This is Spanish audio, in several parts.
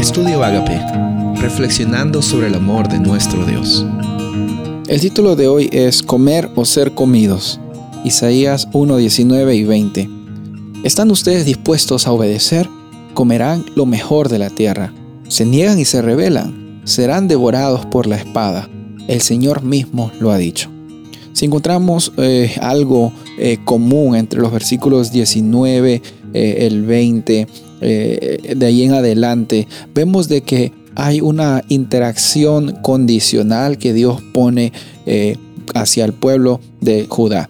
Estudio Agape, reflexionando sobre el amor de nuestro Dios. El título de hoy es Comer o ser comidos. Isaías 1, 19 y 20. ¿Están ustedes dispuestos a obedecer? Comerán lo mejor de la tierra. Se niegan y se rebelan, serán devorados por la espada. El Señor mismo lo ha dicho. Si encontramos eh, algo eh, común entre los versículos 19, eh, el 20, de ahí en adelante, vemos de que hay una interacción condicional que Dios pone hacia el pueblo de Judá.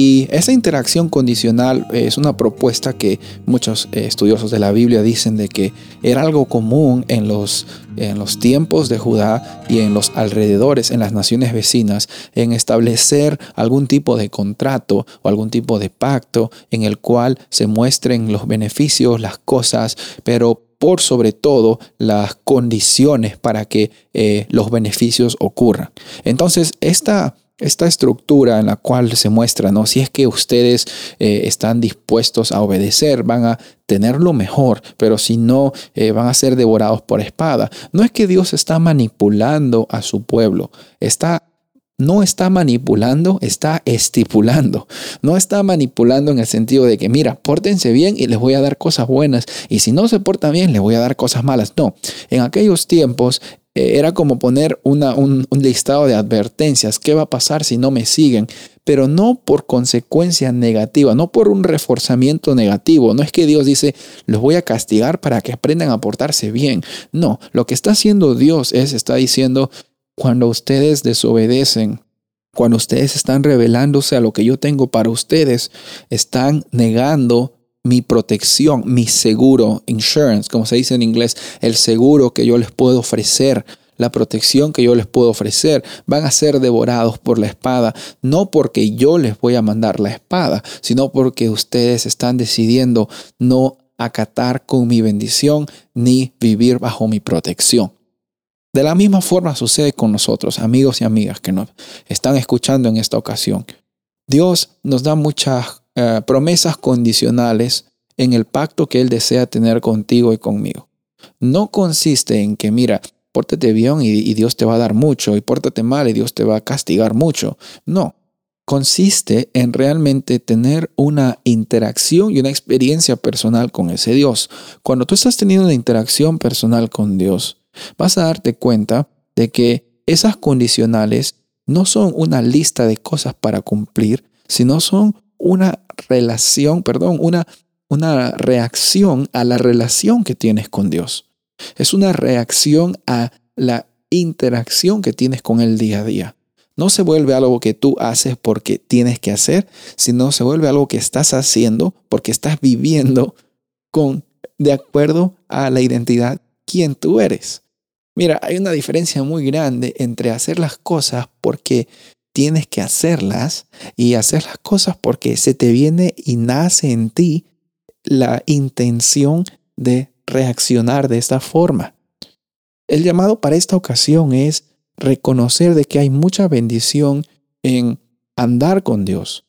Y esa interacción condicional es una propuesta que muchos eh, estudiosos de la Biblia dicen de que era algo común en los, en los tiempos de Judá y en los alrededores, en las naciones vecinas, en establecer algún tipo de contrato o algún tipo de pacto en el cual se muestren los beneficios, las cosas, pero por sobre todo las condiciones para que eh, los beneficios ocurran. Entonces, esta esta estructura en la cual se muestra, ¿no? Si es que ustedes eh, están dispuestos a obedecer, van a tener lo mejor, pero si no, eh, van a ser devorados por espada. No es que Dios está manipulando a su pueblo, está no está manipulando, está estipulando. No está manipulando en el sentido de que, mira, pórtense bien y les voy a dar cosas buenas. Y si no se portan bien, les voy a dar cosas malas. No, en aquellos tiempos eh, era como poner un, listado de advertencias. ¿Qué va a pasar si no me siguen? Pero no por consecuencia negativa, no por un reforzamiento negativo. No es que Dios dice, los voy a castigar para que aprendan a portarse bien. No, lo que está haciendo Dios es, está diciendo, cuando ustedes desobedecen, cuando ustedes están revelándose a lo que yo tengo para ustedes, están negando mi protección, mi seguro, insurance, como se dice en inglés, el seguro que yo les puedo ofrecer, la protección que yo les puedo ofrecer, van a ser devorados por la espada, no porque yo les voy a mandar la espada, sino porque ustedes están decidiendo no acatar con mi bendición ni vivir bajo mi protección. De la misma forma sucede con nosotros, amigos y amigas que nos están escuchando en esta ocasión. Dios nos da muchas eh, promesas condicionales en el pacto que Él desea tener contigo y conmigo. No consiste en que, mira, pórtate bien y, y Dios te va a dar mucho, y pórtate mal y Dios te va a castigar mucho. No, consiste en realmente tener una interacción y una experiencia personal con ese Dios. Cuando tú estás teniendo una interacción personal con Dios, vas a darte cuenta de que esas condicionales no son una lista de cosas para cumplir, sino son una relación, perdón, una, una reacción a la relación que tienes con Dios. Es una reacción a la interacción que tienes con Él día a día. No se vuelve algo que tú haces porque tienes que hacer, sino se vuelve algo que estás haciendo porque estás viviendo con de acuerdo a la identidad quien tú eres. Mira, hay una diferencia muy grande entre hacer las cosas porque tienes que hacerlas y hacer las cosas porque se te viene y nace en ti la intención de reaccionar de esta forma. El llamado para esta ocasión es reconocer de que hay mucha bendición en andar con Dios,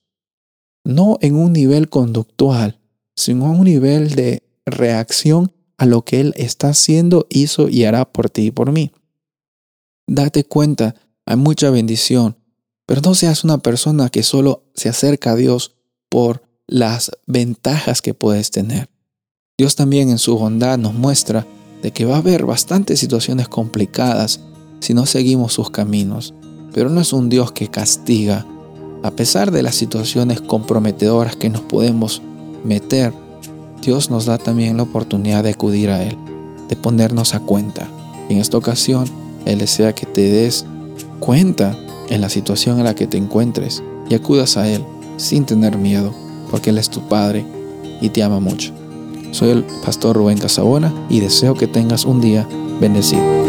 no en un nivel conductual, sino en un nivel de reacción a lo que Él está haciendo, hizo y hará por ti y por mí. Date cuenta, hay mucha bendición pero no seas una persona que solo se acerca a Dios por las ventajas que puedes tener. Dios también en su bondad nos muestra de que va a haber bastantes situaciones complicadas si no seguimos sus caminos, pero no es un Dios que castiga. A pesar de las situaciones comprometedoras que nos podemos meter, Dios nos da también la oportunidad de acudir a Él, de ponernos a cuenta. En esta ocasión, Él desea que te des cuenta en la situación en la que te encuentres y acudas a Él sin tener miedo, porque Él es tu Padre y te ama mucho. Soy el pastor Rubén Casabona y deseo que tengas un día bendecido.